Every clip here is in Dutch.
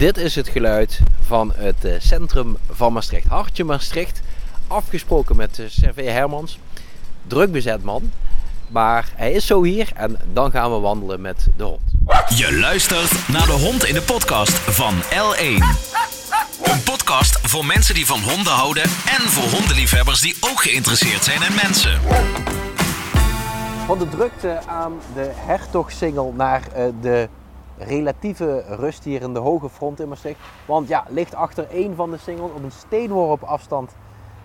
Dit is het geluid van het eh, centrum van Maastricht. Hartje Maastricht. Afgesproken met Servé Hermans. Druk bezet man. Maar hij is zo hier en dan gaan we wandelen met de hond. Je luistert naar de hond in de podcast van L1. Een podcast voor mensen die van honden houden en voor hondenliefhebbers die ook geïnteresseerd zijn in mensen. Van de drukte aan de hertogsingel naar uh, de relatieve rust hier in de hoge front in Maastricht. Want ja, ligt achter één van de singles op een steenworp afstand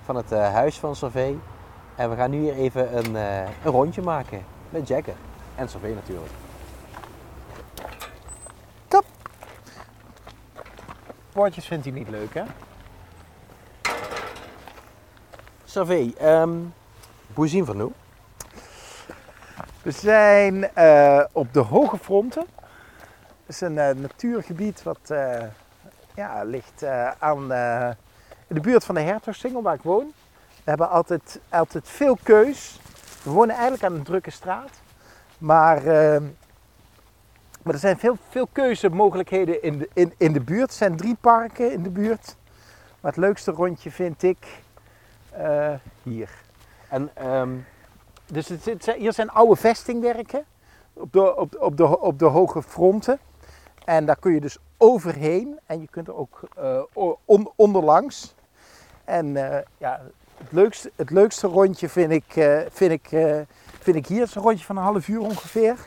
van het uh, huis van Servé. En we gaan nu hier even een, uh, een rondje maken met Jacker en Servé natuurlijk. Kap! Woordjes vindt hij niet leuk, hè? Servé, um, hoe zien van nu? We zijn uh, op de hoge fronten. Het is een uh, natuurgebied wat uh, ja, ligt uh, aan, in de buurt van de Hertogsingel waar ik woon. We hebben altijd, altijd veel keus. We wonen eigenlijk aan een drukke straat. Maar, maar er zijn veel, veel keuzemogelijkheden in de, in, in de buurt. Er zijn drie parken in de buurt. Maar het leukste rondje vind ik hier. En, um, dus het, het, hier zijn oude vestingwerken op de, op, op, de, op de hoge fronten. En daar kun je dus overheen en je kunt er ook uh, on, onderlangs. En uh, ja, het leukste, het leukste rondje vind ik, uh, vind, ik, vind ik hier. Het is een rondje van een half uur ongeveer.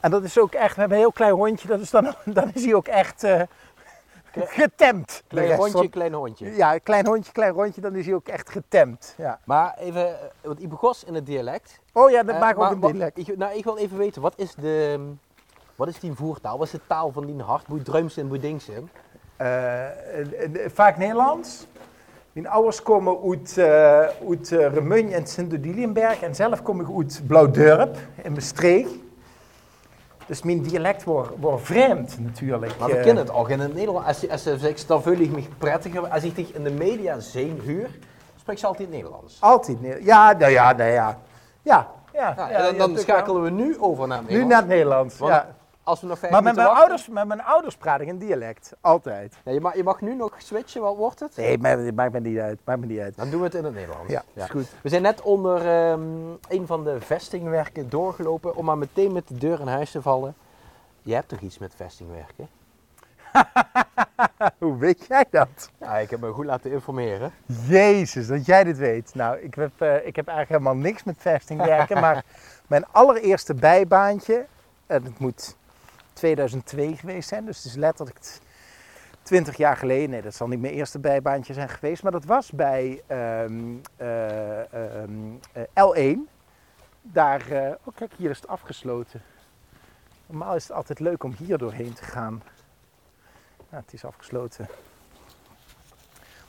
En dat is ook echt, we hebben een heel klein rondje, dat is dan, dan is hij ook echt getemd. Klein hondje, klein hondje. Ja, klein hondje, klein rondje, dan is hij ook echt getemd. Ja. Maar even, want ik begon in het dialect. Oh ja, dat maakt ook een dialect. Ik, nou, ik wil even weten, wat is de... Wat is die voertaal? Wat is de taal van die hart? Boeit Dreumse en Boedingse? Uh, vaak Nederlands. Mijn ouders komen uit, uh, uit uh, Remun en Sint-Odilienberg en zelf kom ik uit Blauwdurp in Maastricht. Dus mijn dialect wordt, wordt vreemd natuurlijk. Maar we kennen het ook in het Nederlands. Als, als, als dan voel ik me prettiger. Als ik dich in de media zien huur, spreek je altijd Nederlands. Altijd Nederlands. Ja, nou ja, nou ja. Ja, ja. ja, ja dan, dan schakelen we nu over naar het Nederlands. Nu naar het Nederlands, ja. Als we nog maar met mijn, ouders, met mijn ouders praat ik in dialect. Altijd. Nee, je, mag, je mag nu nog switchen, wat wordt het? Nee, maakt, maakt me niet uit. Maakt me niet uit. Dan doen we het in het Nederlands. Ja, ja. is goed. We zijn net onder um, een van de vestingwerken doorgelopen om maar meteen met de deur in huis te vallen. Je hebt toch iets met vestingwerken? Hoe weet jij dat? Ja, ik heb me goed laten informeren. Jezus, dat jij dit weet. Nou, ik heb, uh, ik heb eigenlijk helemaal niks met vestingwerken, maar mijn allereerste bijbaantje, en het moet 2002 geweest zijn. Dus het is letterlijk 20 jaar geleden. Nee, dat zal niet mijn eerste bijbaantje zijn geweest. Maar dat was bij um, uh, um, uh, L1. Daar, uh, oh kijk, hier is het afgesloten. Normaal is het altijd leuk om hier doorheen te gaan. Nou, het is afgesloten.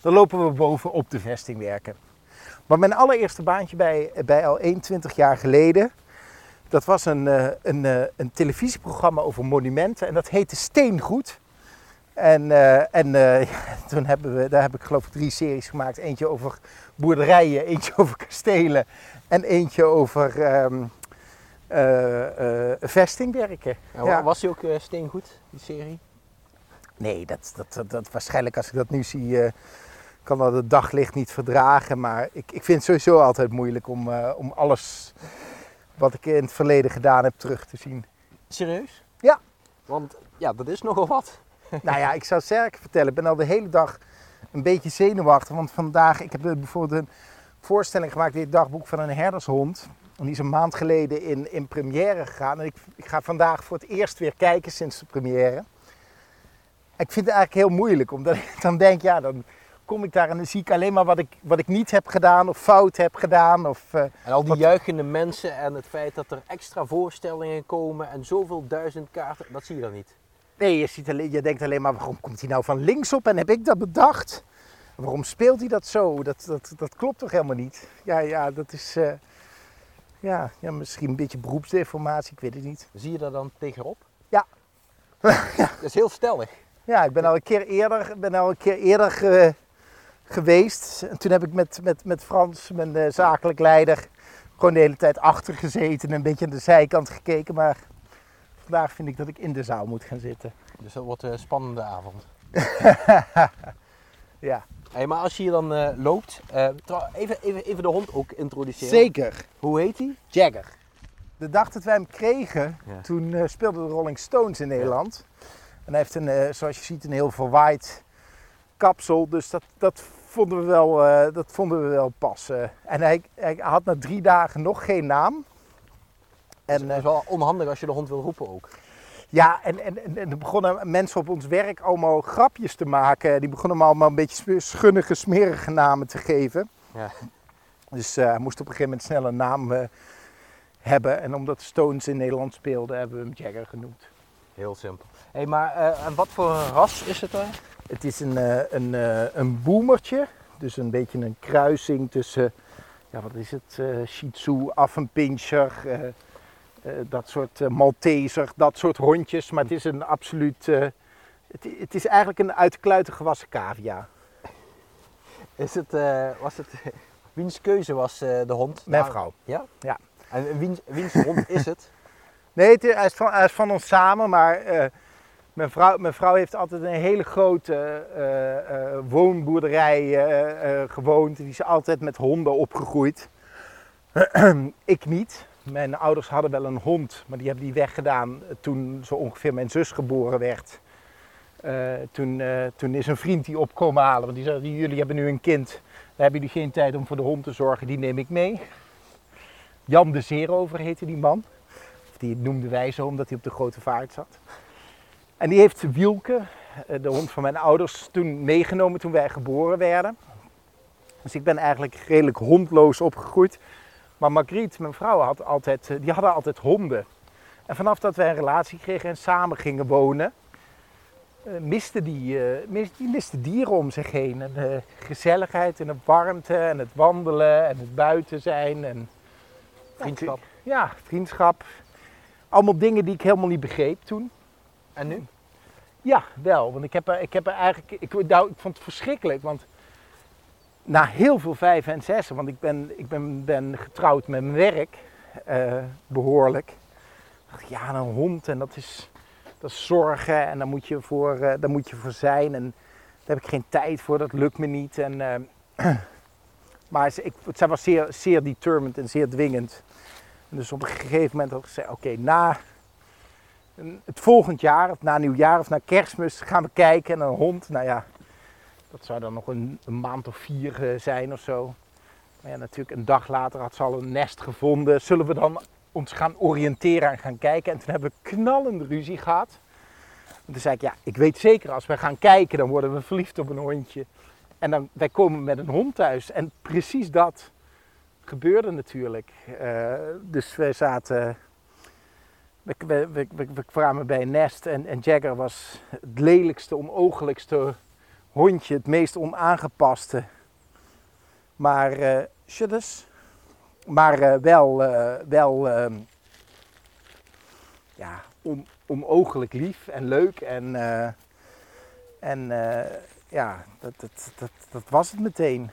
Dan lopen we boven op de vesting werken. Maar mijn allereerste baantje bij, bij L1, 20 jaar geleden. Dat was een, uh, een, uh, een, televisieprogramma over monumenten en dat heette Steengoed. En, uh, en ja, toen hebben we, daar heb ik geloof ik drie series gemaakt. Eentje over boerderijen, eentje over kastelen en eentje over um, vestingwerken. Nou, ja. Was die ook Steengoed, die serie? Nee, dat, dat, dat, dat, waarschijnlijk als ik dat nu zie, kan dat het daglicht niet verdragen. Maar ik, ik vind het sowieso altijd moeilijk om, om alles wat ik in het verleden gedaan heb terug te zien. Serieus? Ja. Want ja, dat is nogal wat. nou ja, ik zou sterk vertellen, ik ben al de hele dag een beetje zenuwachtig. Want vandaag, ik heb bijvoorbeeld een voorstelling gemaakt, dit dagboek van een herdershond. En die is een maand geleden in, in première gegaan. En ik, ik ga vandaag voor het eerst weer kijken sinds de première. Ik vind het eigenlijk heel moeilijk, omdat ik dan denk, ja, dan kom ik daar en dan zie ik alleen maar wat ik, wat ik niet heb gedaan of fout heb gedaan. Of, uh, en al die wat... juichende mensen en het feit dat er extra voorstellingen komen en zoveel duizend kaarten, dat zie je dan niet. Nee, je, ziet alleen, je denkt alleen maar waarom komt hij nou van links op en heb ik dat bedacht? Waarom speelt hij dat zo? Dat, dat, dat klopt toch helemaal niet? Ja, ja dat is uh, ja, ja, misschien een beetje beroepsdeformatie, ik weet het niet. Zie je daar dan tegenop? Ja. ja. Dat is heel stellig. Ja, ik ben al een keer eerder, ben al een keer eerder uh, geweest. En toen heb ik met, met, met Frans, mijn uh, zakelijk leider, gewoon de hele tijd achter gezeten en een beetje aan de zijkant gekeken. Maar vandaag vind ik dat ik in de zaal moet gaan zitten. Dus dat wordt een spannende avond. Ja, Hey, maar als je hier dan eh, loopt, eh, even, even, even de hond ook introduceren. zeker. Hoe heet hij? Jagger. De dag dat wij hem kregen, Ja. toen eh, speelden de Rolling Stones in Nederland. En hij heeft een, eh, zoals je ziet, een heel verwaaid kapsel. Dus dat, dat, vonden, we wel, eh, dat vonden we wel passen. En hij, hij had na drie dagen nog geen naam. En dat is eh, wel onhandig als je de hond wil roepen ook. ja, en, en, en, en er begonnen mensen op ons werk allemaal grapjes te maken. Die begonnen hem allemaal een beetje schunnige, smerige namen te geven. Ja. Dus eh, hij moest op een gegeven moment snel een naam hebben. En omdat Stones in Nederland speelden, hebben we hem Jagger genoemd. Heel simpel. Hey, maar en wat voor een ras is het dan? Het is een, eh, een, eh, een boemertje. Dus een beetje een kruising tussen, ja, wat is het? eh Shih Tzu, Affenpinscher, dat soort Malteser, dat soort hondjes. Maar het is een absoluut, het, het is eigenlijk een uit de kluiten gewassen cavia. Is het, was het, wiens keuze was de hond? Mijn Nou, vrouw. Ja? Ja. En wiens, wiens hond is het? Nee, het is, hij, is van, hij is van ons samen, maar mijn, vrouw, heeft altijd een hele grote eh, eh, woonboerderij eh, gewoond. Die is altijd met honden opgegroeid. Ik niet. Mijn ouders hadden wel een hond, maar die hebben die weggedaan toen zo ongeveer mijn zus geboren werd. Toen, toen is een vriend die opkomen halen, want die zei, jullie hebben nu een kind. Daar hebben jullie geen tijd om voor de hond te zorgen, die neem ik mee. Jan de Zeerover heette die man. Die noemden wij zo omdat hij op de grote vaart zat. En die heeft Wielke, eh, de hond van mijn ouders, toen meegenomen toen wij geboren werden. Dus ik ben eigenlijk redelijk hondloos opgegroeid. Maar Margriet, mijn vrouw, had altijd, eh, die hadden altijd honden. En vanaf dat wij een relatie kregen en samen gingen wonen, eh, miste die, eh, mis- die miste dieren om zich heen. En de gezelligheid en de warmte en het wandelen en het buiten zijn. En, Vriendschap. ja, vriendschap. Allemaal dingen die ik helemaal niet begreep toen. En nu? Ja, wel. Want ik heb er, ik heb er eigenlijk. Ik, nou, vond het verschrikkelijk. Want na heel veel vijf en zessen, want ik ben, ik ben, ben getrouwd met mijn werk, eh, behoorlijk. ja, een hond en dat is, dat is zorgen en daar moet, je voor, eh, daar moet je voor zijn. En daar heb ik geen tijd voor, dat lukt me niet. En, eh, maar ik, zij was zeer, zeer determined en zeer dwingend. En dus op een gegeven moment had ik oké, na het volgend jaar, of na nieuwjaar of na kerstmis, gaan we kijken. En een hond, nou ja, dat zou dan nog een, maand of vier eh, zijn of zo. Maar ja, natuurlijk een dag later had ze al een nest gevonden. Zullen we dan ons gaan oriënteren en gaan kijken? En toen hebben we knallende ruzie gehad. En toen zei ik, ja, ik weet zeker als we gaan kijken, dan worden we verliefd op een hondje. En dan, wij komen met een hond thuis. En precies dat gebeurde natuurlijk. Eh, dus wij zaten we, we, we, kwamen bij een nest en, en Jagger was het lelijkste, onoogelijkste hondje, het meest onaangepaste. Maar, eh shuddes. maar eh, wel, eh, wel ehm, ja, on, onoogelijk lief en leuk. En, en ja, dat, dat, dat, dat was het meteen.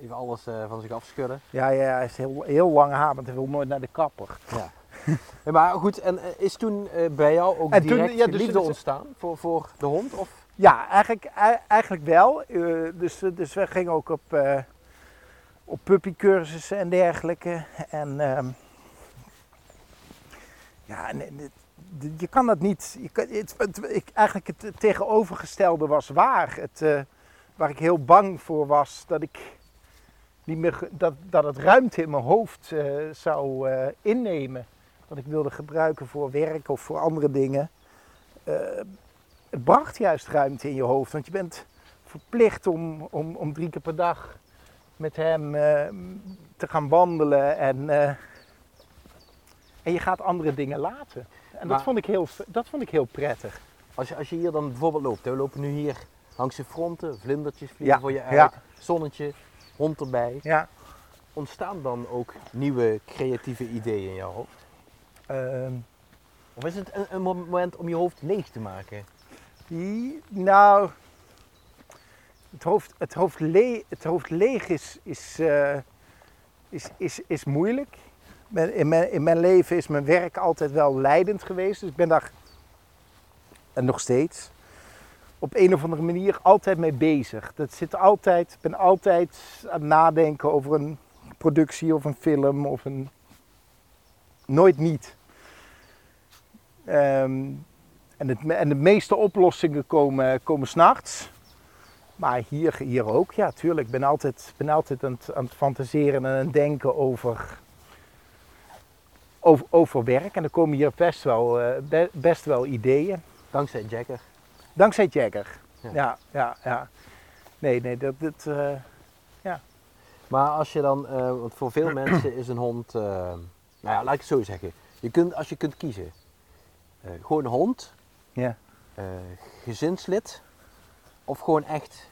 Even alles van zich afschudden. Ja, ja, hij is heel, heel lang haar, want hij wil nooit naar de kapper. Ja. Ja, maar goed, en eh, is toen eh, bij jou ook En toen- direct ja, dus- liefde ontstaan voor, voor de hond? Of? Ja, eigenlijk, ei- eigenlijk wel. Eh, dus, dus we gingen ook op, eh op puppycursussen en dergelijke. En ehm, ja, en, en het- je kan dat niet. Je kan, het, het- ik, eigenlijk het, het tegenovergestelde was waar. Het, waar ik heel bang voor was dat ik niet meer dat, dat het ruimte in mijn hoofd zou innemen. Wat ik wilde gebruiken voor werk of voor andere dingen. Eh, het bracht juist ruimte in je hoofd. Want je bent verplicht om, om, om drie keer per dag met hem eh, te gaan wandelen. En, eh, en je gaat andere dingen laten. En dat, vond ik heel, dat vond ik heel prettig. Als je, als je hier dan bijvoorbeeld loopt, hè, we lopen nu hier langs de fronten, vlindertjes vliegen Ja, voor je uit, ja. zonnetje, hond erbij. Ja. Ontstaan dan ook nieuwe creatieve ideeën in jouw hoofd? Ehm, Of is het een, moment om je hoofd leeg te maken? die- nou, het hoofd, het hoofd, le het hoofd leeg is, is, eh, is, is, is moeilijk. in, mijn, in mijn leven is mijn werk altijd wel leidend geweest. Dus ik ben daar, en nog steeds, op een of andere manier altijd mee bezig. Dat zit altijd, ik ben altijd aan het nadenken over een productie of een film of een... Nooit niet. Ehm, en, het, en de meeste oplossingen komen, komen s'nachts. Maar hier, hier ook, ja, tuurlijk. Ik ben altijd, ben altijd aan, het, aan het fantaseren en aan het denken over, over, over werk. En er komen hier best wel, eh, be- best wel ideeën. Dankzij Jagger. Dankzij Jagger. Ja. Ja, ja, ja. Nee, nee, dat... dat eh, Maar als je dan, eh, want voor veel mensen is een hond, nou ja, laat ik het zo zeggen. Je kunt, als je kunt kiezen, gewoon een hond, ja. eh, gezinslid of gewoon echt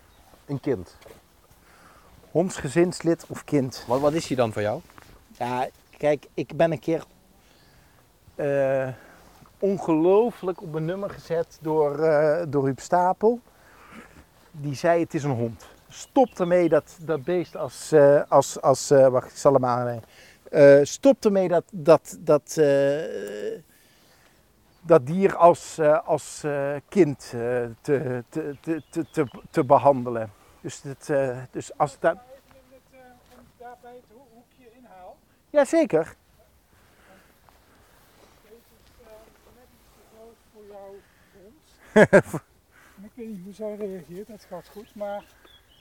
een kind. Hondsgezinslid of kind. Wat, wat is die dan voor jou? Ja, kijk, ik ben een keer eh, ongelooflijk op een nummer gezet door, eh door Huub Stapel. Die zei het is een hond. Stop ermee dat, dat beest als, eh, als, als eh, wacht ik zal hem. Eh, stop ermee dat, dat, dat, eh, dat dier als, eh, als eh, kind eh, te, te, te, te, te, te behandelen. Dus, het, eh, dus als dat... Even het, eh, om daarbij het ho- hoekje inhaal. Jazeker. Deze is eh, net iets te groot voor jouw hond. En ik weet niet hoe zij reageert, dat gaat goed, maar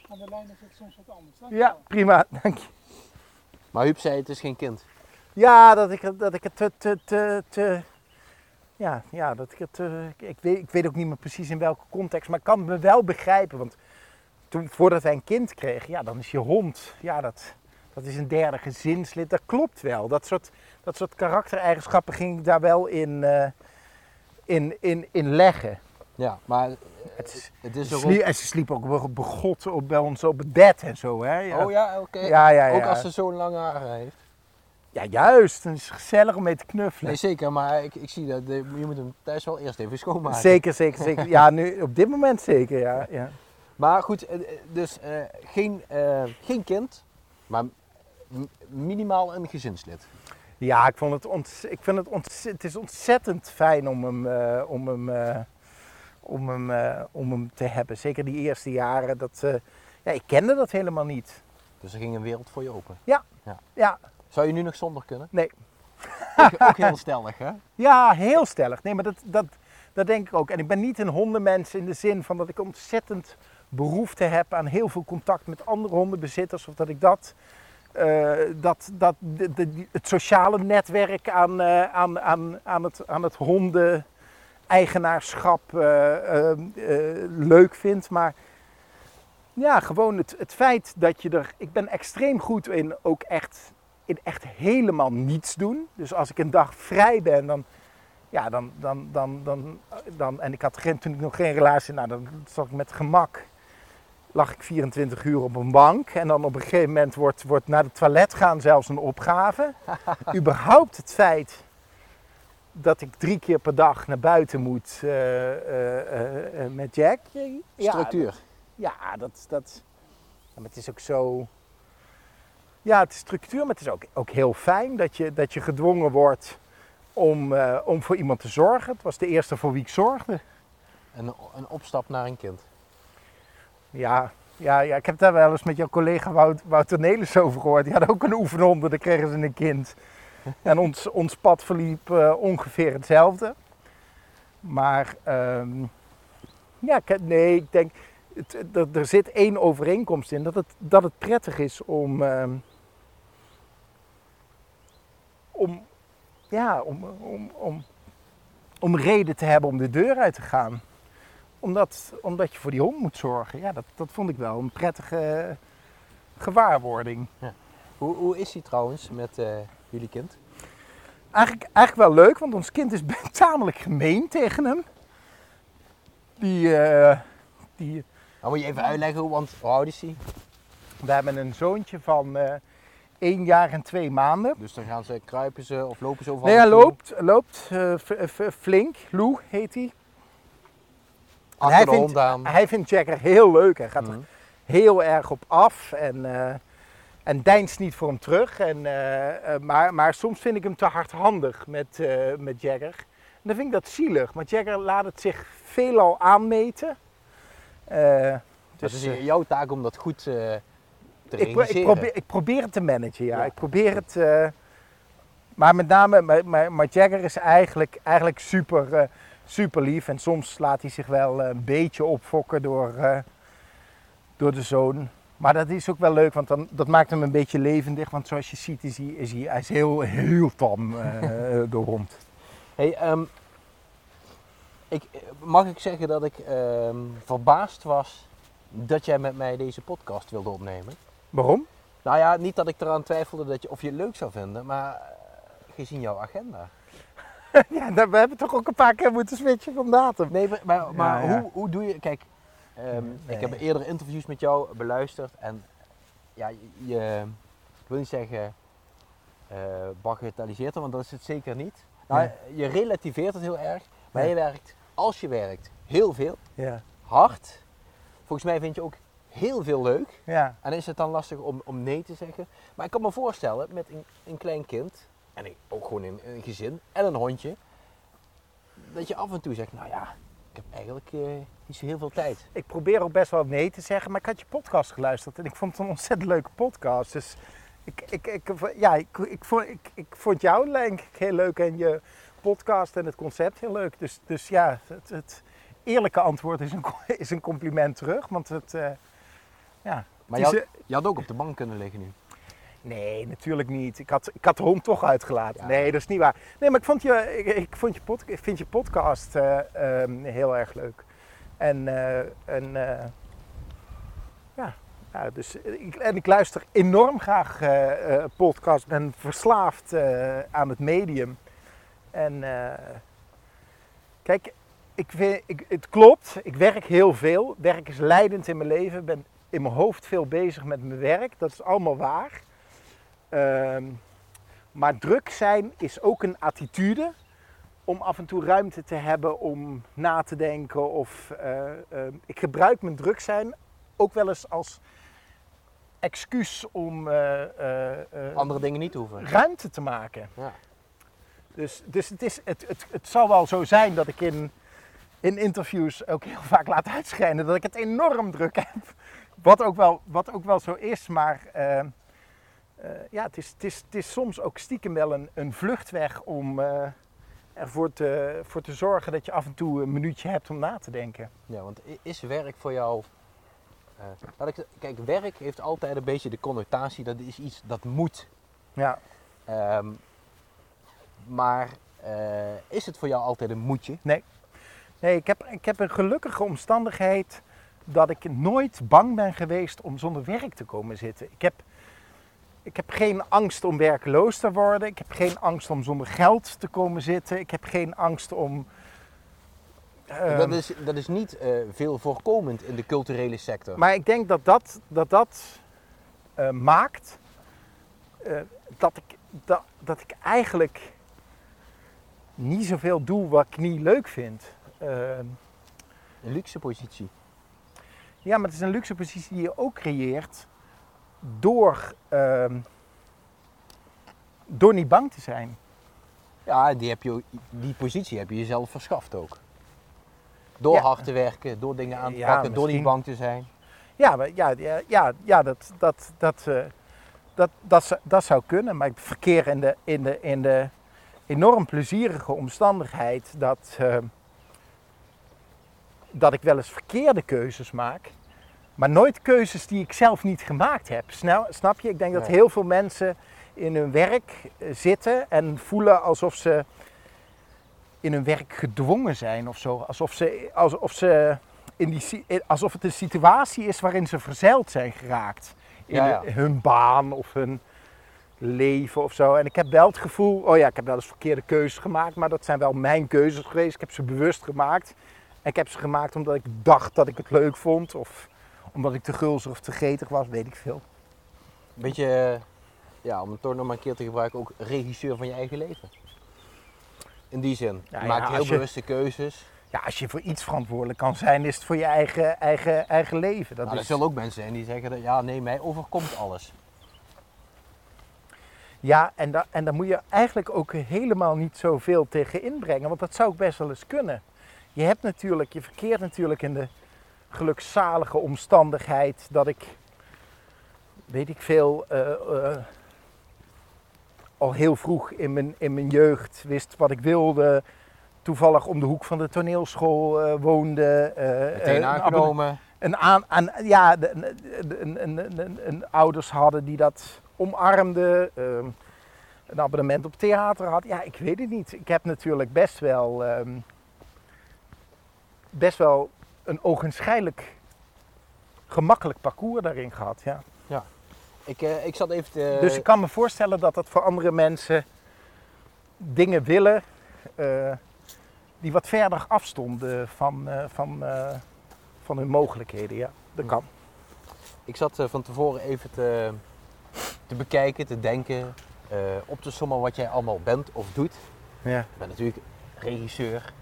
aan de lijn is het soms wat anders. Dank je Ja, prima, dank je. Maar Huub zei het is geen kind. Ja, dat ik, het- dat ik het te, te, te, te- ja, ja, dat ik het, eh, ik, weet, ik weet ook niet meer precies in welke context, maar ik kan me wel begrijpen, want toen, voordat wij een kind kregen, ja, dan is je hond, ja, dat, dat is een derde gezinslid, dat klopt wel. Dat soort, dat soort karaktereigenschappen ging ik daar wel in, eh, in, in, in leggen. Ja, maar Het is, het is en ze sliep ook wel begot op, bij ons op het bed en zo, hè. Ja. Oh ja, oké. Ja, ja, Ook ja. als ze zo'n lange haren heeft. Ja, juist. Het is gezellig om mee te knuffelen. Nee, zeker, maar ik, ik zie dat de- je moet hem thuis wel eerst even schoonmaken. Zeker, zeker, zeker. Ja, nu op dit moment zeker, ja. ja. Maar goed, eh, eh, dus eh, geen, eh, geen kind, maar minimaal een gezinslid. Ja, ik, vond het ont, ik vind het, ont, het is ontzettend fijn om hem, eh, om, hem, eh, om, hem, eh, om hem te hebben. Zeker die eerste jaren. Dat, eh, ja, ik kende dat helemaal niet. Dus er ging een wereld voor je open. Ja, Zou je nu nog zonder kunnen? nee. Ook, ook heel stellig, hè? Ja, heel stellig. Nee, maar dat, dat, dat denk ik ook. En ik ben niet een hondenmens in de zin van dat ik ontzettend behoefte heb aan heel veel contact met andere hondenbezitters. Of dat ik dat, eh, dat, dat de, het sociale netwerk aan, eh, aan, aan, aan, het, aan het hondeneigenaarschap eh, eh, leuk vind. Maar ja, gewoon het, het feit dat je er... Ik ben extreem goed in ook echt, echt helemaal niets doen. Dus als ik een dag vrij ben, dan... Ja, dan, dan, dan, dan, dan, en ik had geen, toen ik nog geen relatie, nou, dan zat ik met gemak, lag ik 24 uur op een bank. En dan op een gegeven moment wordt, wordt naar het toilet gaan zelfs een opgave. Überhaupt het feit dat ik drie keer per dag naar buiten moet eh, eh, eh, met Jack. Ja, Structuur. ja, dat, dat maar het is ook zo. Ja, het is structuur, maar het is ook, ook heel fijn dat je, dat je gedwongen wordt om, eh, om voor iemand te zorgen. Het was de eerste voor wie ik zorgde. Een, een opstap naar een kind. Ja, ja, ja, ik heb daar wel eens met jouw collega Wout, Wouter Nelis over gehoord. Die had ook een oefenhond en dan kregen ze een kind. En ons, ons pad verliep eh, ongeveer hetzelfde. Maar ehm, ja, nee, ik denk, het, er zit één overeenkomst in. Dat het, dat het prettig is om, ehm, om, ja, om, om, om, om reden te hebben om de deur uit te gaan omdat, omdat je voor die hond moet zorgen. Ja, dat, dat vond ik wel een prettige gewaarwording. Hoe, hoe is hij trouwens met eh, jullie kind? Eigenlijk, eigenlijk wel leuk, want ons kind is tamelijk gemeen tegen hem. Die, eh, die, Dan moet je even uitleggen, want hoe oud is hij? we hebben een zoontje van eh één jaar en twee maanden. Dus dan gaan ze kruipen ze of lopen ze overal Nee, hij loopt, loopt eh, f- flink. Lou heet hij. Hij vindt-. Hij vindt Jacker heel leuk. Hij gaat er Mhm. heel erg op af. En, eh, en deinst niet voor hem terug. En, eh, eh, maar, maar soms vind ik hem te hardhandig met, eh, met Jagger. En dan vind ik dat zielig. Maar Jagger laat het zich veelal aanmeten. Eh, Dus het is eh, jouw taak om dat goed eh, te ik, ik, probeer, ik probeer het te managen, ja. Ja. Ik probeer het... eh, maar met name, maar, maar, maar Jagger is eigenlijk, eigenlijk super, eh, super lief. En soms laat hij zich wel eh, een beetje opfokken door, door de zoon. Maar dat is ook wel leuk, want dan, dat maakt hem een beetje levendig. Want zoals je ziet is hij, is hij, hij is heel, heel tam, de hond. Hey, ehm, ik, mag ik zeggen dat ik ehm, verbaasd was dat jij met mij deze podcast wilde opnemen? Waarom? Nou ja, niet dat ik eraan twijfelde dat je, of je het leuk zou vinden, maar eh, gezien jouw agenda. ja, dan- we hebben toch ook een paar keer moeten switchen van datum. Nee, maar, maar, maar ja. Hoe, hoe doe je... Kijk, ehm, Nee. ik heb eerdere interviews met jou beluisterd en ja, je, ik wil niet zeggen eh bagatelliseert het, want dat is het zeker niet. Nou, Je relativeert het heel erg, maar je werkt, als je werkt, heel veel, Ja, hard. Volgens mij vind je ook heel veel leuk. ja. En is het dan lastig om, om nee te zeggen. Maar ik kan me voorstellen met een, een klein kind, en ik- ook gewoon een, een gezin en een hondje, dat je af en toe zegt, nou ja, ik heb eigenlijk eh, niet zo heel veel tijd. Ik probeer ook best wel nee te zeggen, maar ik had je podcast geluisterd en ik vond het een ontzettend leuke podcast. Dus ik, ik, ik, ja, ik, ik, vond, ik, ik vond jou denk ik heel leuk en je podcast en het concept heel leuk. Dus, dus ja, het, het eerlijke antwoord is een, is een compliment terug. Want het, eh, ja, Maar je had, je had ook op de bank kunnen liggen nu. Nee, natuurlijk niet. Ik had, ik had de hond toch uitgelaten. Ja. Nee, dat is niet waar. Nee, maar ik, vond je, ik, ik, vond je pod, ik vind je podcast eh, ehm, heel erg leuk. En, eh, en eh, ja, dus ik, en ik luister enorm graag podcast. Ik ben verslaafd aan het medium. En kijk, ik vind, ik, het klopt. Ik werk heel veel. Werk is leidend in mijn leven. Ik ben in mijn hoofd veel bezig met mijn werk. Dat is allemaal waar. Ehm, maar druk zijn is ook een attitude om af en toe ruimte te hebben om na te denken. Of, eh, ehm, ik gebruik mijn druk zijn ook wel eens als excuus om eh, eh, Andere dingen niet hoeven. ruimte te maken. Ja. Dus, dus het, is, het, het, het zal wel zo zijn dat ik in, in interviews ook heel vaak laat uitschijnen dat ik het enorm druk heb. Wat ook wel, wat ook wel zo is, maar eh, eh, ja, het, is, het, is, het is soms ook stiekem wel een, een vluchtweg om eh, ervoor te, voor te zorgen dat je af en toe een minuutje hebt om na te denken. Ja, want is werk voor jou... eh, laat ik, kijk, werk heeft altijd een beetje de connotatie dat is iets dat moet. Ja, Ehm, maar is het voor jou altijd een moetje? nee, ik heb, ik heb een gelukkige omstandigheid dat ik nooit bang ben geweest om zonder werk te komen zitten. Ik heb, ik heb geen angst om werkloos te worden. Ik heb geen angst om zonder geld te komen zitten. Ik heb geen angst om. ehm, dat, is, dat is niet eh, veel voorkomend in de culturele sector. Maar ik denk dat dat, dat, dat eh, maakt eh, dat, ik, dat, dat ik eigenlijk niet zoveel doe wat ik niet leuk vind. Ehm, Een luxe positie. Ja, maar het is een luxe positie die je ook creëert door, ehm, door niet bang te zijn. Ja, die, heb je, die positie heb je jezelf verschaft ook. Door Ja. hard te werken, door dingen aan te Ja, pakken, door niet bang te zijn. Ja, maar ja, ja, ja, ja dat, dat, dat, eh, dat, dat, zou- dat zou kunnen. Maar ik verkeer in de, in de, in de enorm plezierige omstandigheid dat, eh, dat ik wel eens verkeerde keuzes maak. Maar nooit keuzes die ik zelf niet gemaakt heb. Snel, snap je? Ik denk dat heel veel mensen in hun werk eh, zitten en voelen alsof ze in hun werk gedwongen zijn of zo. Alsof, ze, alsof, ze in die, in- alsof het een situatie is waarin ze verzeild zijn geraakt. In Ja, ja. hun- hun baan of hun leven of zo. En ik heb wel het gevoel, oh ja, ik heb wel eens verkeerde keuzes gemaakt, maar dat zijn wel mijn keuzes geweest. Ik heb ze bewust gemaakt. Ik heb ze gemaakt omdat ik dacht dat ik het leuk vond of omdat ik te gulzig of te gretig was, weet ik veel. Beetje, eh, ja, om het toch nog maar een keer te gebruiken, ook regisseur van je eigen leven. In die zin. Ja, je ja, heel je- bewuste keuzes. Ja, als je voor iets verantwoordelijk kan zijn, is het voor je eigen, eigen, eigen leven. Dat Nou, er is, zullen ook mensen zijn die zeggen, dat, ja nee, mij overkomt alles. Ja, en, da en daar moet je eigenlijk ook helemaal niet zoveel tegen inbrengen, want dat zou ook best wel eens kunnen. Je hebt natuurlijk, je verkeert natuurlijk in de gelukzalige omstandigheid dat ik, weet ik veel, eh, eh, al heel vroeg in mijn, in mijn jeugd wist wat ik wilde. Toevallig om de hoek van de toneelschool eh, woonde. Meteen een aangenomen. een aan, aan ja, een, een, een ouders hadden die dat omarmden. ehm, een abonnement op theater had. Ja, ik weet het niet. Ik heb natuurlijk best wel, ehm, best wel een ogenschijnlijk gemakkelijk parcours daarin gehad. Ja. Ik, eh, ik zat even te... Dus ik kan me voorstellen dat dat voor andere mensen dingen willen eh, die wat verder afstonden van, eh, van, van hun mogelijkheden. Ja, dat kan. Ik zat van tevoren even te, te bekijken, te denken, op te sommen wat jij allemaal bent of doet. Ja. Ik ben natuurlijk regisseur,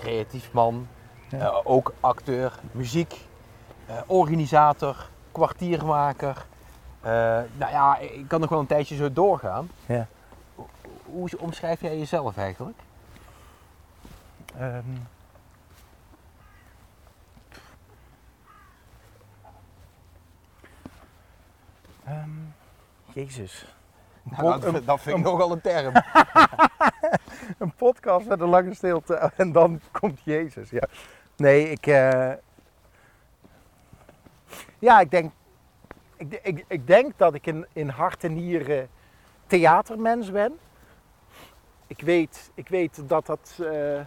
creatief man, Ja. eh, ook acteur, muziek, eh, organisator, kwartiermaker. Eh, nou ja, ik kan nog wel een tijdje zo doorgaan. Ja. Hoe, omschrijf jij jezelf eigenlijk? Ehm. Ehm, Jezus. Nou, dat, dat vind ik nogal een term. Podcast met een lange stilte en dan komt Jezus. Ja. Nee, ik. eh, Ja, ik denk. Ik, ik, ik denk dat ik in, in hart en nieren theatermens ben. Ik weet, ik weet dat, dat, eh,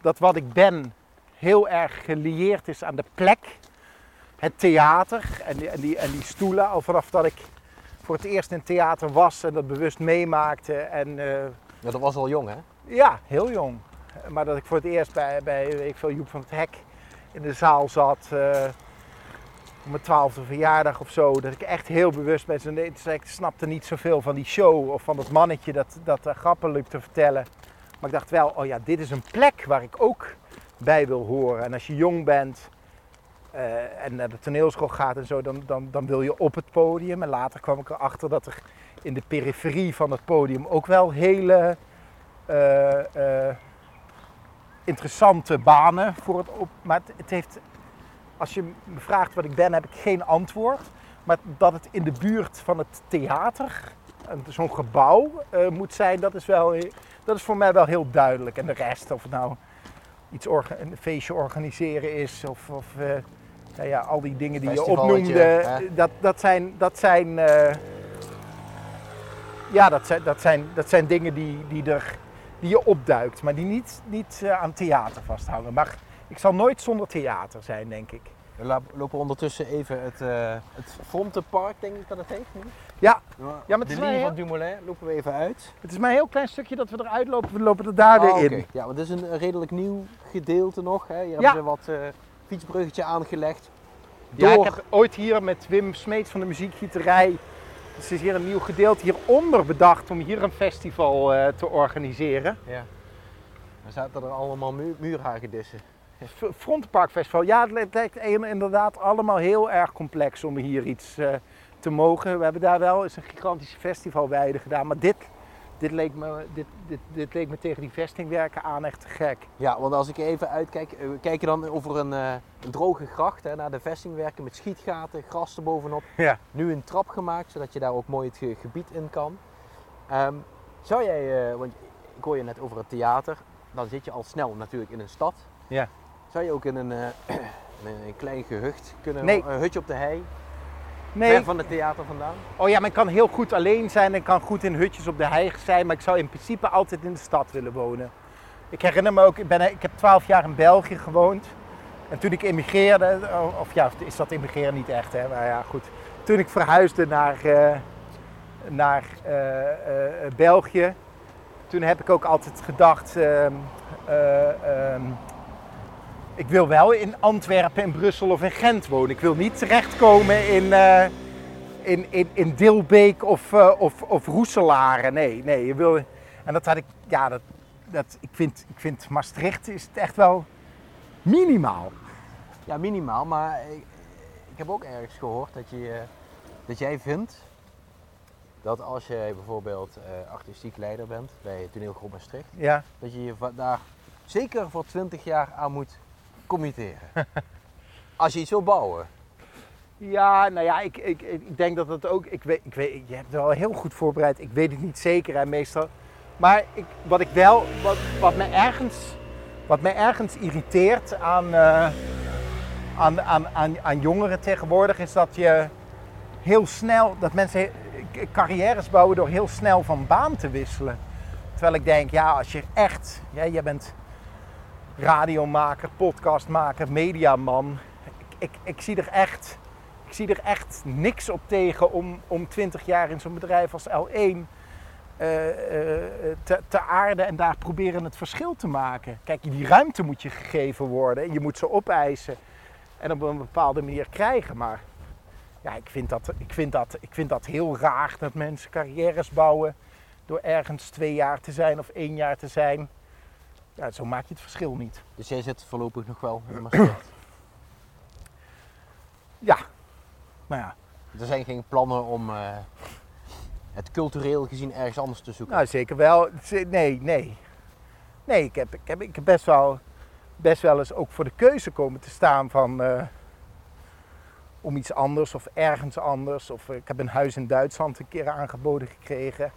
dat wat ik ben heel erg gelieerd is aan de plek. Het theater en die, en, die, en die stoelen. Al vanaf dat ik voor het eerst in theater was en dat bewust meemaakte. En eh, Ja, dat was al jong, hè? Ja, heel jong. Maar dat ik voor het eerst bij, bij ik veel, Joep van het Hek in de zaal zat. eh op mijn twaalfde verjaardag of zo. Dat ik echt heel bewust. Nee, dus Ik snapte niet zoveel van die show of van dat mannetje dat, dat eh, grappen liep te vertellen. Maar ik dacht wel, oh ja, dit is een plek waar ik ook bij wil horen. En als je jong bent eh, en naar de toneelschool gaat en zo, dan, dan, dan wil je op het podium. En later kwam ik erachter dat er in de periferie van het podium ook wel hele interessante banen voor het op. Maar het, het heeft, als je me vraagt wat ik ben, heb ik geen antwoord. Maar dat het in de buurt van het theater, zo'n gebouw eh, moet zijn, dat is, wel, dat is voor mij wel heel duidelijk. En de rest, of het nou iets een feestje organiseren is, of, of eh, nou ja, al die dingen die je opnoemde, hè? dat, dat zijn. Dat zijn eh, ja, dat zijn, dat zijn, dat zijn dingen die, die, er, die je opduikt, maar die niet, niet eh, aan theater vasthangen. Maar ik zal nooit zonder theater zijn, denk ik. We lopen ondertussen even het, eh het Frontenpark, denk ik dat het heet nu. Ja, Ja, maar de linie van Dumoulin lopen we even uit. het is maar een heel klein stukje dat we eruit lopen. We lopen er daar Ah, weer in. Ja, want het is een redelijk nieuw gedeelte nog. Hè. Hier Ja. hebben ze wat eh, fietsbruggetje aangelegd. Ja, ik heb ooit hier met Wim Smeets van de muziekgieterij. Dus is hier een nieuw gedeelte hieronder bedacht om hier een festival eh, te organiseren. Ja. Er zaten er allemaal mu muurhagedissen. F- Frontenpark Festival. Ja, het lijkt- inderdaad allemaal heel erg complex om hier iets eh, te mogen. We hebben daar wel eens een gigantische festivalweide gedaan. Maar dit, dit, leek me, dit, dit, dit leek me tegen die vestingwerken aan echt te gek. Ja, want als ik even uitkijk, eh, we kijken dan over een, eh, een droge gracht hè, naar de vestingwerken met schietgaten, gras erbovenop. Ja. Nu een trap gemaakt, zodat je daar ook mooi het ge- gebied in kan. Ehm, zou jij, eh, want ik hoor je net over het theater, dan zit je al snel natuurlijk in een stad. Ja. Zou je ook in een, in een klein gehucht kunnen, Nee. een hutje op de hei, Nee, van het theater vandaan? oh ja, maar ik kan heel goed alleen zijn en kan goed in hutjes op de hei zijn. Maar ik zou in principe altijd in de stad willen wonen. Ik herinner me ook, ik, ben, ik heb twaalf jaar in België gewoond. En toen ik emigreerde, of ja, is dat emigreren niet echt, hè? Maar ja, goed. Toen ik verhuisde naar, eh, naar eh, eh, België, toen heb ik ook altijd gedacht, ehm, eh, ehm, ik wil wel in Antwerpen, in Brussel of in Gent wonen. Ik wil niet terechtkomen in, eh, in, in, in Dilbeek of, eh, of, of Roeselare. Nee, nee, je wil... En dat had ik, ja, dat, dat, ik, vind, ik vind Maastricht is het echt wel minimaal. Ja, minimaal, maar ik, ik heb ook ergens gehoord dat, je, eh, dat jij vindt dat als je bijvoorbeeld eh, artistiek leider bent bij Toneelgroep Maastricht, Ja, dat je je daar zeker voor 20 jaar aan moet committeren. als je iets wil bouwen. ja nou ja, ik, ik, ik denk dat het ook. Ik weet, ik weet, je hebt het wel heel goed voorbereid. Ik weet het niet zeker en meestal. Maar ik, wat ik wel, wat, wat, me ergens, wat me ergens irriteert aan, eh, aan, aan, aan, aan jongeren tegenwoordig is dat je heel snel, dat mensen carrières bouwen door heel snel van baan te wisselen. Terwijl ik denk, ja, als je echt, ja, jij bent radiomaker, podcastmaker, mediaman. Ik, ik, ik, zie er echt, ik zie er echt niks op tegen om, om 20 jaar in zo'n bedrijf als L1 eh, eh, te, te aarden en daar proberen het verschil te maken. Kijk, die ruimte moet je gegeven worden en je moet ze opeisen en op een bepaalde manier krijgen. Maar ja, ik vind dat, ik vind dat, ik vind dat heel raar dat mensen carrières bouwen door ergens twee jaar te zijn of één jaar te zijn. Ja, zo maak je het verschil niet. Dus jij zit voorlopig nog wel in Maastricht. Ja, maar ja, er zijn geen plannen om eh, het cultureel gezien ergens anders te zoeken. nou zeker wel. Nee, nee. Nee, ik heb, ik heb, ik heb best, wel, best wel eens ook voor de keuze komen te staan van eh, om iets anders of ergens anders. Of eh, ik heb een huis in Duitsland een keer aangeboden gekregen.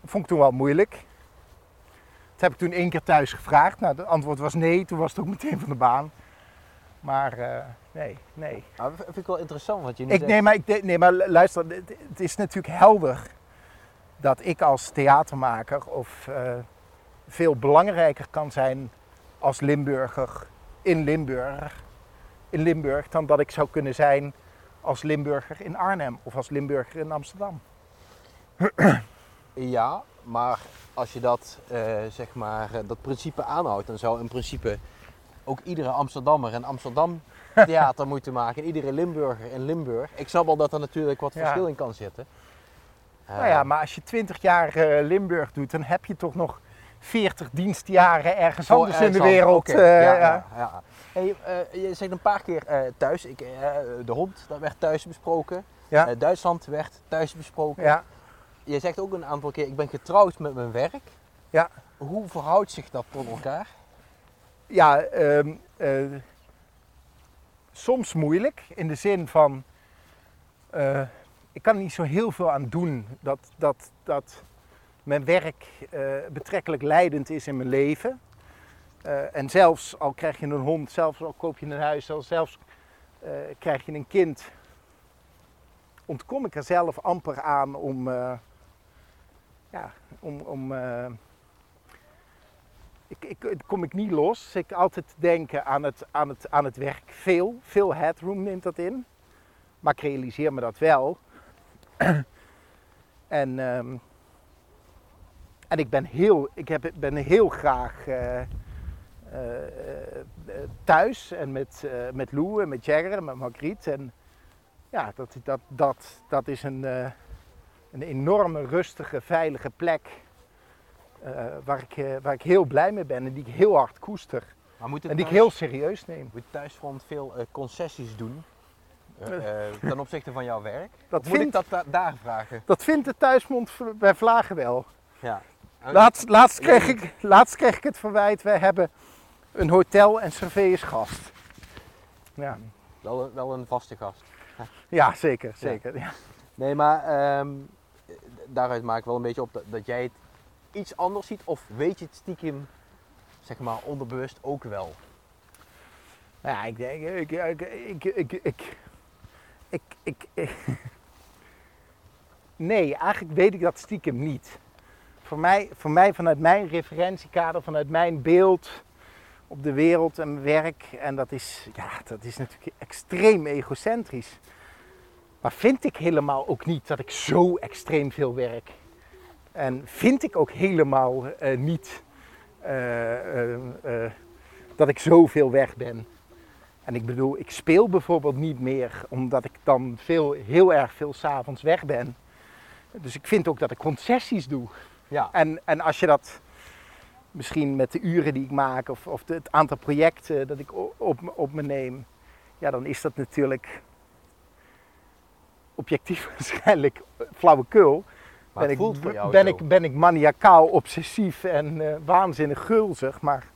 Dat vond ik toen wel moeilijk. Dat heb ik toen één keer thuis gevraagd. Nou, het antwoord was nee. Toen was het ook meteen van de baan. Maar eh, nee, nee. Nou, dat vind ik wel interessant, want je nu Ik, zegt- nee, maar, ik, nee, maar luister, het, het is natuurlijk helder dat ik als theatermaker of eh, veel belangrijker kan zijn als Limburger in Limburg, in Limburg dan dat ik zou kunnen zijn als Limburger in Arnhem of als Limburger in Amsterdam. Ja, maar als je dat, eh, zeg maar, eh, dat principe aanhoudt, dan zou in principe ook iedere Amsterdammer een Amsterdam theater moeten maken. En iedere Limburger in Limburg. Ik snap wel dat er natuurlijk wat Ja. verschil in kan zitten. Eh, Nou ja, maar als je 20 jaar eh, Limburg doet, dan heb je toch nog 40 dienstjaren ergens anders in de wereld. Eh, ja, ja. Hey, eh, je zegt een paar keer eh, thuis, ik, eh, de hond, dat werd thuis besproken. Eh, Duitsland werd thuis besproken. Je zegt ook een aantal keer, ik ben getrouwd met mijn werk. Ja. Hoe verhoudt zich dat tot elkaar? Ja, ehm, eh, soms moeilijk in de zin van, eh, ik kan er niet zo heel veel aan doen dat, dat, dat mijn werk eh, betrekkelijk leidend is in mijn leven. En zelfs al krijg je een hond, zelfs al koop je een huis, al zelfs eh, krijg je een kind, ontkom ik er zelf amper aan om, ja, om, om eh, ik, ik, kom ik niet los. Ik altijd denken aan het, aan, het, aan het werk. Veel, veel headroom neemt dat in. Maar ik realiseer me dat wel. en, ehm, en ik ben heel, ik heb, ben heel graag eh, eh, thuis en met, met Lou en met Jagger en met Margriet. En ja, dat, dat, dat, dat is een, een enorme, rustige, veilige plek. eh, waar, ik, eh, waar ik heel blij mee ben en die ik heel hard koester. Maar moet En die ik heel serieus neem. Moet thuisfront veel eh, concessies doen ten opzichte van jouw werk? Dat Of moet ik dat da- daar vragen? dat vindt de thuismond bij Vlagen wel. Ja. Laatst, laatst, kreeg ik, laatst kreeg ik het verwijt, wij hebben een hotel en servé is gast. Ja, wel, een, wel een vaste gast. ja zeker, zeker. Ja. Nee, maar ehm, daaruit maak ik wel een beetje op dat, jij het iets anders ziet. Of weet je het stiekem, zeg maar, onderbewust ook wel? Nou ja, ik denk, ik, ik, ik, ik, ik, ik, nee, eigenlijk weet ik dat stiekem niet. Voor mij, voor mij vanuit mijn referentiekader, vanuit mijn beeld op de wereld en werk, en dat is, ja, dat is natuurlijk extreem egocentrisch. Maar vind ik helemaal ook niet dat ik zo extreem veel werk. En vind ik ook helemaal eh, niet eh, eh, dat ik zoveel weg ben. En ik bedoel, ik speel bijvoorbeeld niet meer omdat ik dan veel, heel erg veel s'avonds weg ben. Dus ik vind ook dat ik concessies doe. Ja. En, en als je dat misschien met de uren die ik maak of, of het aantal projecten dat ik op, me- op me neem, ja, dan is dat natuurlijk objectief waarschijnlijk flauwekul. Maar ben ik, ben, ik, ben ik maniacaal, obsessief en eh, waanzinnig gulzig. Maar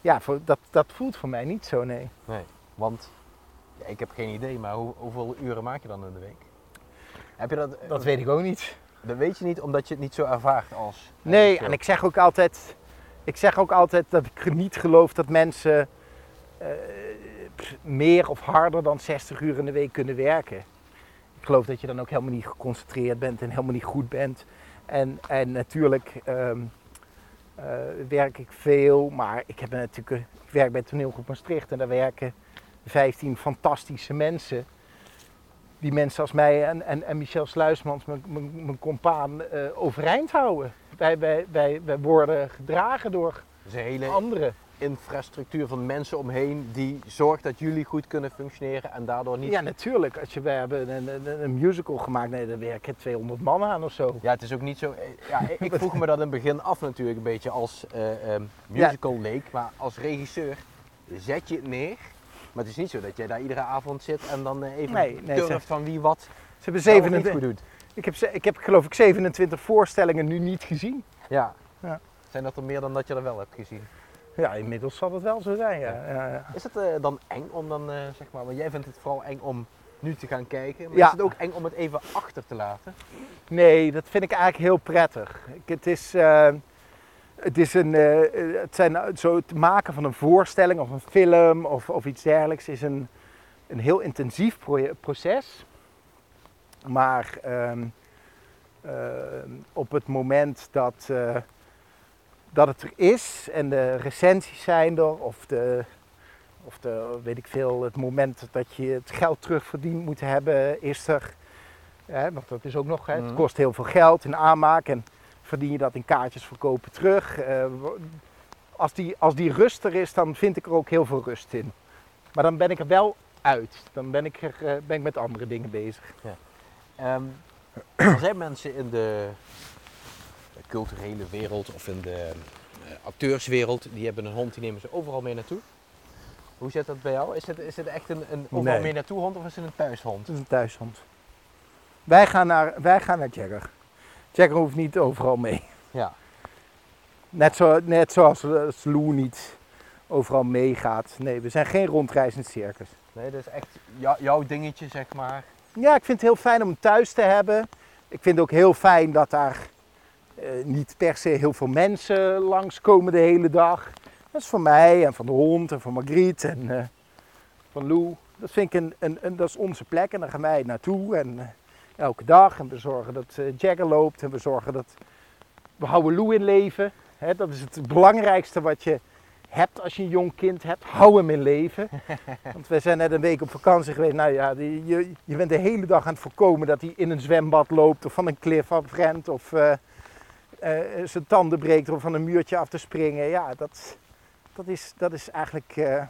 ja, voor, dat, dat voelt voor mij niet zo, nee. Nee, want ja, ik heb geen idee, maar hoe, hoeveel uren maak je dan in de week? Heb je dat, Dat weet ik ook niet. dat weet je niet omdat je het niet zo ervaart als. Nee, en ik zeg ook altijd, ik zeg ook altijd dat ik niet geloof dat mensen eh, meer of harder dan 60 uur in de week kunnen werken. Ik geloof dat je dan ook helemaal niet geconcentreerd bent en helemaal niet goed bent. En, en natuurlijk ehm, eh, werk ik veel, maar ik, heb natuurlijk, ik werk bij Toneelgroep Maastricht en daar werken 15 fantastische mensen. Die mensen als mij en, en, en Michel Sluismans, mijn, mijn, mijn compaan, eh, overeind houden. Wij, wij, wij, wij worden gedragen door Dus hele anderen. Infrastructuur van mensen omheen die zorgt dat jullie goed kunnen functioneren en daardoor niet. Ja, natuurlijk. Als je, we hebben een, een, een musical gemaakt, nee, daar werken 200 man aan of zo. Ja, het is ook niet zo. eh, Ja, ik vroeg me dat in het begin af natuurlijk een beetje als eh, ehm, musical leek, maar als regisseur zet je het neer. Maar het is niet zo dat jij daar iedere avond zit en dan eh, even Nee, nee, turft ze- van wie wat Ze hebben wel of niet 27, goed doet. ik, heb, ik heb geloof ik 27 voorstellingen nu niet gezien. Ja. Ja. Zijn dat er meer dan dat je er wel hebt gezien? Ja, inmiddels zal het wel zo zijn, ja. ja, ja. Is het eh, dan eng om dan, eh, zeg maar, want jij vindt het vooral eng om nu te gaan kijken, maar Ja. is het ook eng om het even achter te laten? Nee, dat vind ik eigenlijk heel prettig. Ik, het is, eh, het, is een, het zijn zo het maken van een voorstelling of een film of, of iets dergelijks is een, een heel intensief proces. Maar ehm, ehm, op het moment dat, dat het er is en de recensies zijn er of de, of de, weet ik veel, het moment dat je het geld terugverdiend moet hebben, is er. Hè, want dat is ook nog, hè, het Mhm. kost heel veel geld in aanmaak en verdien je dat in kaartjes verkopen terug. Eh, als, die, als die rust er is, dan vind ik er ook heel veel rust in. Maar dan ben ik er wel uit. Dan ben ik, er, eh, ben ik met andere dingen bezig. Ehm, er zijn mensen in de culturele wereld of in de eh, acteurswereld, die hebben een hond, die nemen ze overal mee naartoe. Hoe zit dat bij jou? Is het, is het echt een, een overal Nee. mee naartoe hond of is het een thuishond? Het is een thuishond. Wij gaan naar, wij gaan naar Jagger. Jagger hoeft niet overal mee. Ja. Net, zo, net zoals als Lou niet overal meegaat. Nee, we zijn geen rondreizend circus. Nee, dat is echt jou- jouw dingetje, zeg maar. Ja, ik vind het heel fijn om thuis te hebben. Ik vind het ook heel fijn dat daar eh, niet per se heel veel mensen langskomen de hele dag. Dat is voor mij en van de hond en van Margriet en eh, van Lou. Dat vind ik een, een, een- dat is onze plek en daar gaan wij naartoe. En eh, elke dag. En we zorgen dat eh, Jagger loopt en we zorgen dat we houden Lou in leven. Dat is het belangrijkste wat je hebt als je een jong kind hebt. Hou hem in leven. Want we zijn net een week op vakantie geweest. Nou ja, die- je, je bent de hele dag aan het voorkomen dat hij in een zwembad loopt of van een klif afrent of eh, eh, zijn tanden breekt om van een muurtje af te springen. Ja, dat, dat, is, dat is eigenlijk eh,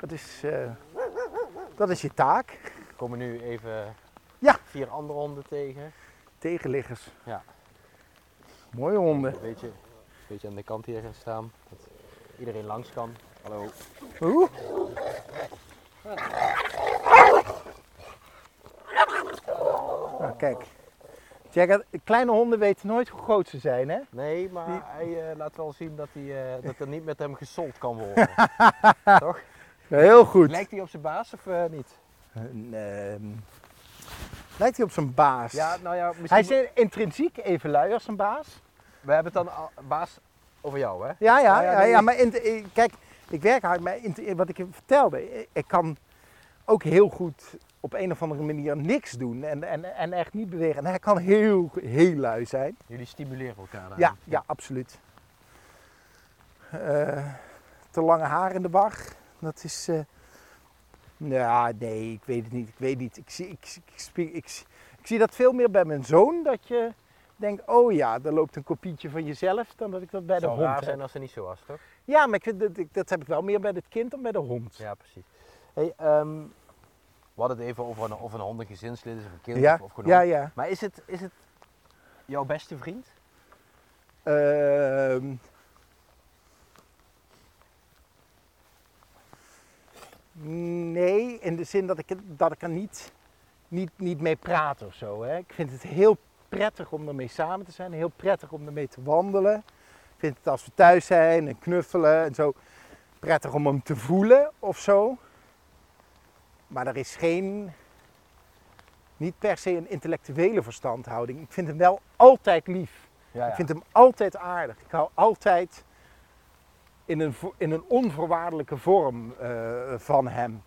dat is, eh, dat is je taak. Er komen nu even Ja. vier andere honden tegen. Tegenliggers. Ja. Mooie honden. Een beetje, een beetje aan de kant hier gaan staan. Dat iedereen langs kan. Hallo. Oeh. Nou, kijk. Kleine honden weten nooit hoe groot ze zijn, hè? Nee, maar Die- hij eh, laat wel zien dat, hij, eh, dat er niet met hem gesold kan worden. Toch? Heel goed. Lijkt hij op zijn baas of eh, niet? Ehm, lijkt hij op zijn baas? Ja, nou ja, misschien... Hij is in- intrinsiek even lui als zijn baas. We hebben het dan al- baas over jou, hè? Ja, ja, Nou ja, ja, nee. ja, maar in, kijk, ik werk hard, maar in, wat ik je vertelde, ik kan ook heel goed op een of andere manier niks doen en, en, en echt niet bewegen. En hij kan heel, heel lui zijn. Jullie stimuleren elkaar daar. Ja, ja, absoluut. Eh, te lange haar in de war, dat is... eh, ja, nee, ik weet het niet. Ik weet niet. Ik zie, ik, ik, ik, zie- ik zie dat veel meer bij mijn zoon, dat je denkt, oh ja, er loopt een kopietje van jezelf, dan dat ik dat bij de hond raar heb. zijn als het niet zo was, toch? Ja, maar dat, dat heb ik wel meer bij het kind dan bij de hond. Ja, precies. Hey, ehm, we hadden het even over een, of een hond een gezinslid is of een kind Ja, of, gewoon ja, ja. Maar is het, is het jouw beste vriend? Ehm, nee, in de zin dat ik, dat ik er niet niet, niet mee praten of zo. Hè. Ik vind het heel prettig om ermee samen te zijn, heel prettig om ermee te wandelen. Ik vind het als we thuis zijn en knuffelen en zo prettig om hem te voelen of zo. Maar er is geen, niet per se een intellectuele verstandhouding. Ik vind hem wel altijd lief. Ja, Ik vind hem altijd aardig. Ik hou altijd in een, in een onvoorwaardelijke vorm eh, van hem.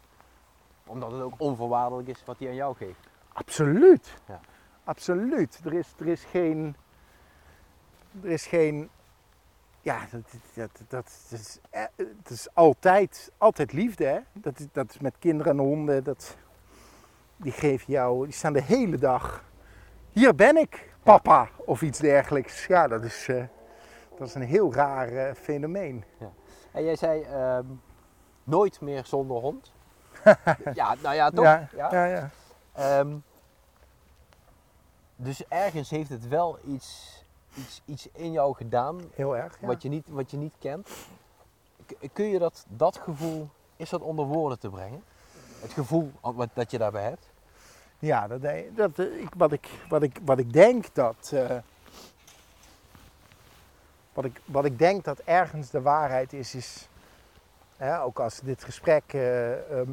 Omdat het ook onvoorwaardelijk is wat hij aan jou geeft. Absoluut. Ja. Absoluut. Er is, er is geen. Er is geen. Ja, dat, dat, dat, dat is, eh, het is altijd, altijd liefde. Hè? Dat, is, dat is met kinderen en honden. Dat, die geven jou. Die staan de hele dag. Hier ben ik, papa. Of iets dergelijks. Ja, dat is, eh, dat is een heel raar eh, fenomeen. En jij zei ehm, nooit meer zonder hond. ja, nou ja, toch? Ja, Ja. ja, ja. Ehm, dus ergens heeft het wel iets, iets, iets in jou gedaan Heel erg. Ja. wat, je niet, wat je niet kent. Kun je dat, dat gevoel, is dat onder woorden te brengen? Het gevoel wat, dat je daarbij hebt? Ja, dat, dat, eh, ik, wat, ik, wat, ik, wat ik denk dat. eh, wat, ik, wat ik denk dat ergens de waarheid is, is. Hè, ook als dit gesprek eh, ehm,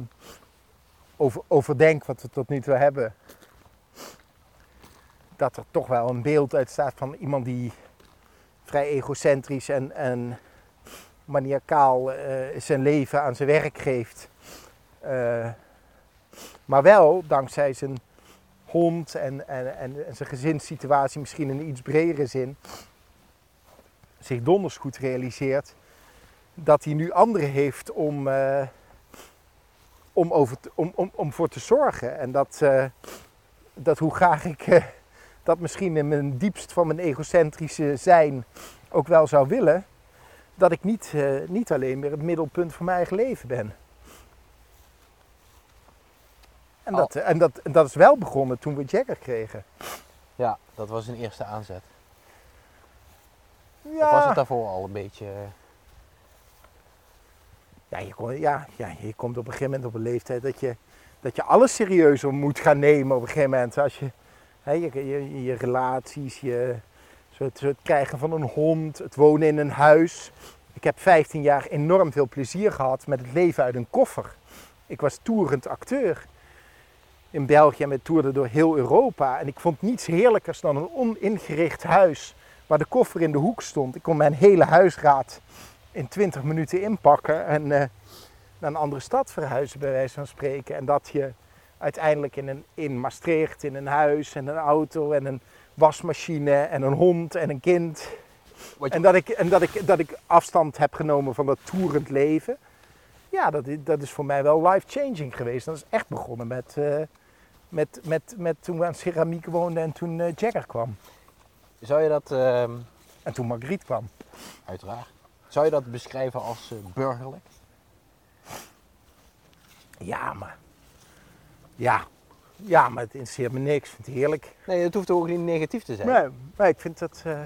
over, overdenk wat we tot nu toe hebben. Dat er toch wel een beeld uitstaat van iemand die vrij egocentrisch en, en maniacaal eh, zijn leven aan zijn werk geeft. Eh, maar wel dankzij zijn hond en, en, en, zijn gezinssituatie, misschien in een iets bredere zin, zich donders goed realiseert dat hij nu anderen heeft om, eh, om, over om, om, om voor te zorgen. En dat, dat hoe graag ik dat misschien in mijn diepst van mijn egocentrische zijn ook wel zou willen, dat ik niet, eh, niet alleen meer het middelpunt van mijn eigen leven ben. En dat, en, dat, en dat is wel begonnen toen we Jagger kregen. Ja, dat was een eerste aanzet. Ja, Of was het daarvoor al een beetje... eh, ja, je, kom- ja, ja, je komt op een gegeven moment op een leeftijd dat je, dat je alles serieuzer moet gaan nemen op een gegeven moment. Als je, je, je, relaties, je, het krijgen van een hond, het wonen in een huis. Ik heb 15 jaar enorm veel plezier gehad met het leven uit een koffer. Ik was toerend acteur in België en we toerden door heel Europa. En ik vond niets heerlijkers dan een oningericht huis waar de koffer in de hoek stond. Ik kon mijn hele huisraad in 20 minuten inpakken en eh, naar een andere stad verhuizen, bij wijze van spreken. En dat je uiteindelijk in, een, in Maastricht, in een huis en een auto en een wasmachine en een hond en een kind. je- En dat ik, en dat ik, dat ik afstand heb genomen van dat toerend leven. Ja, dat, is- dat is voor mij wel life-changing geweest. Dat is echt begonnen met, eh, met, met, met toen we aan ceramiek woonden en toen eh, Jagger kwam. Zou je dat, ehm, En toen Margriet kwam. uiteraard, zou je dat beschrijven als eh, burgerlijk? Ja, maar... Ja. Ja, maar het interesseert me niks. Ik vind het heerlijk. Nee, het hoeft ook niet negatief te zijn. Nee, maar ik vind dat... eh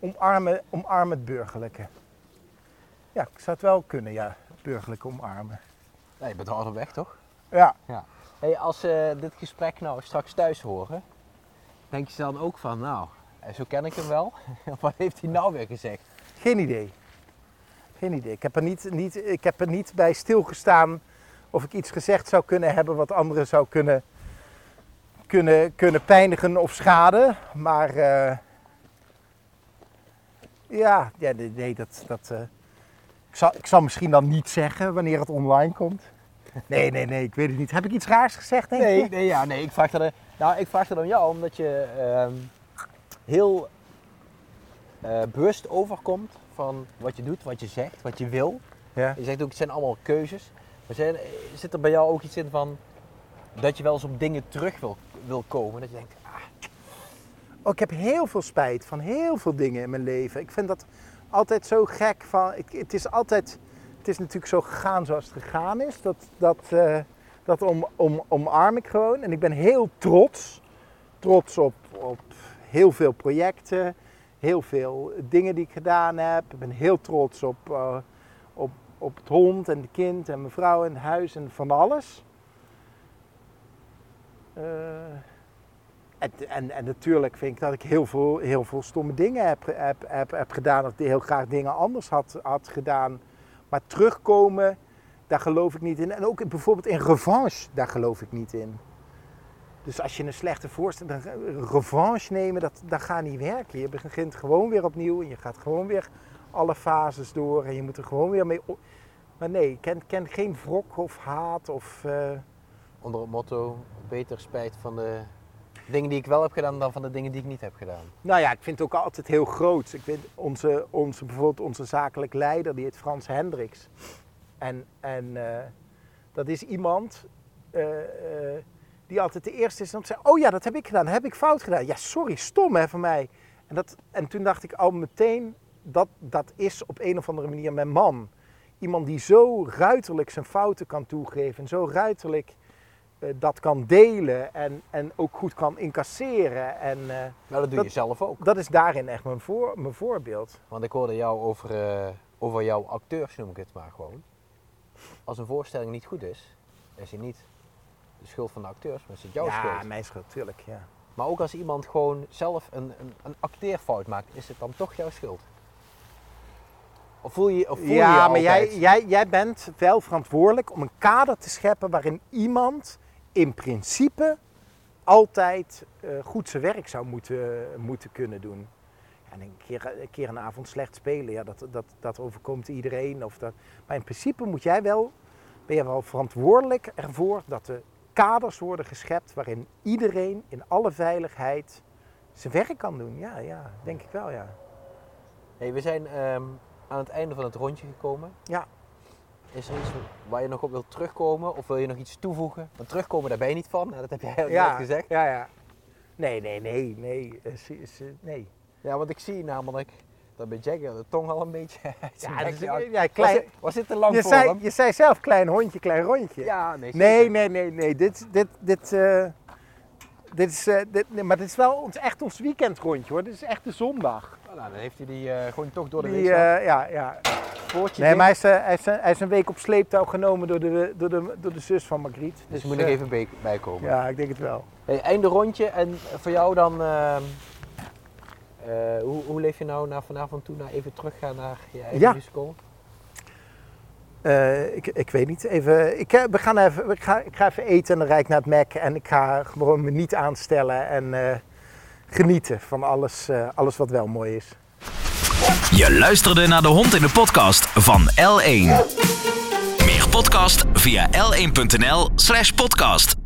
omarmen, omarmen het burgerlijke. Ja, ik zou het wel kunnen, ja. Het burgerlijke omarmen. Nee, je bent op weg, toch? Ja. Hey, als ze dit gesprek nou straks thuis horen, denk je dan ook van, nou, eh, zo ken ik hem wel. Wat heeft hij nou weer gezegd? Geen idee. Geen idee. Ik heb er niet, niet, ik heb er niet bij stilgestaan of ik iets gezegd zou kunnen hebben wat anderen zou kunnen, kunnen, kunnen pijnigen of schaden. Maar eh, ja, ja, nee, dat, dat, eh, ik, zal, ik zal misschien dan niet zeggen wanneer het online komt. Nee, nee, nee, ik weet het niet. Heb ik iets raars gezegd, denk Nee, je? nee, ja, nee, ik vraag dat, nou, ik vraag dat aan jou omdat je ehm, heel eh, bewust overkomt van wat je doet, wat je zegt, wat je wil. Ja. Je zegt ook, het zijn allemaal keuzes. Zit er bij jou ook iets in van dat je wel eens op dingen terug wil, wil komen? Dat je denkt, ah, Oh, ik heb heel veel spijt van heel veel dingen in mijn leven. Ik vind dat altijd zo gek. Van, ik, het is altijd, het is natuurlijk zo gegaan zoals het gegaan is. Dat, dat, eh, dat om, om, omarm ik gewoon. En ik ben heel trots. Trots op, op heel veel projecten. Heel veel dingen die ik gedaan heb. Ik ben heel trots op, eh, op, het hond en de kind en mijn vrouw en huis en van alles. Eh, en, en, en natuurlijk vind ik dat ik heel veel, heel veel stomme dingen heb, heb, heb, heb gedaan. Of heel graag dingen anders had, had gedaan. Maar terugkomen, daar geloof ik niet in. En ook bijvoorbeeld in revanche, daar geloof ik niet in. Dus als je een slechte voorstelling, revanche nemen, dat, dat gaat niet werken. Je begint gewoon weer opnieuw en je gaat gewoon weer alle fases door en je moet er gewoon weer mee. op- Maar nee, ken, ken geen wrok of haat of. eh, Onder het motto, beter spijt van de dingen die ik wel heb gedaan dan van de dingen die ik niet heb gedaan. Nou ja, ik vind het ook altijd heel groot. Ik vind onze, onze, bijvoorbeeld onze zakelijk leider, die heet Frans Hendricks. En, en eh, dat is iemand eh, die altijd de eerste is om te zeggen, oh ja, dat heb ik gedaan, dat heb ik fout gedaan. Ja, sorry, stom hè van mij. En, dat, en toen dacht ik al meteen, dat, dat is op een of andere manier mijn man. Iemand die zo ruiterlijk zijn fouten kan toegeven en zo ruiterlijk eh, dat kan delen en, en ook goed kan incasseren. En, eh, Maar dat doe Dat- je zelf ook. dat is daarin echt mijn, voor, mijn voorbeeld. Want ik hoorde jou over, eh, over jouw acteurs, noem ik het maar gewoon. Als een voorstelling niet goed is, is hij niet de schuld van de acteurs, maar is het jouw ja, schuld. mijn schuld, tuurlijk. Ja. Maar ook als iemand gewoon zelf een, een, een acteerfout maakt, is het dan toch jouw schuld? Of voel je of voel je, je ja, maar jij, jij, jij bent wel verantwoordelijk om een kader te scheppen waarin iemand in principe altijd eh, goed zijn werk zou moeten, moeten kunnen doen. En een keer, een keer een avond slecht spelen, ja, dat, dat, dat overkomt iedereen. Of dat, maar in principe moet jij wel, ben je wel verantwoordelijk ervoor dat de kaders worden geschept waarin iedereen in alle veiligheid zijn werk kan doen. Ja, ja denk ik wel, ja. Hey, we zijn ehm, aan het einde van het rondje gekomen. Ja. Is er iets waar je nog op wilt terugkomen of wil je nog iets toevoegen? Want terugkomen daar ben je niet van, nou, dat heb jij net ja, gezegd. Ja, ja. Nee, nee, nee, nee. eh, zie- nee. Ja, want ik zie namelijk dat bij Jagger de tong al een beetje uit Ja, bek dat is- hangt. ja, Was klein, dit- Was dit te lang je, voor zei, hem? je zei zelf klein hondje, klein rondje. Ja, nee. nee, nee, nee, nee. Dit, dit, dit, eh, dit is, eh, dit, nee, maar dit is wel ons, echt ons weekendrondje hoor. Dit is echt de zondag. Nou, dan heeft hij die eh, gewoon toch door de Die, week eh, ja, ja. Poortje Nee, maar hij is, eh, hij, is, hij is een week op sleeptouw genomen door de, door de, door de zus van Margriet. Dus moet ik eh, even bij- bijkomen. Ja, ik denk het wel. Hey, einde rondje en voor jou dan, ehm, eh, hoe, hoe leef je nou naar vanavond toe, naar even teruggaan naar je eigen Ja. musical? Ik, ik weet niet. Even, ik, we gaan even, ik, ga, ik ga even eten en dan rijd ik naar het Mac. En ik ga gewoon me niet aanstellen en genieten van alles, eh, alles wat wel mooi is. Je luisterde naar de hond in de podcast van L1. Meer podcast via l1.nl slash podcast.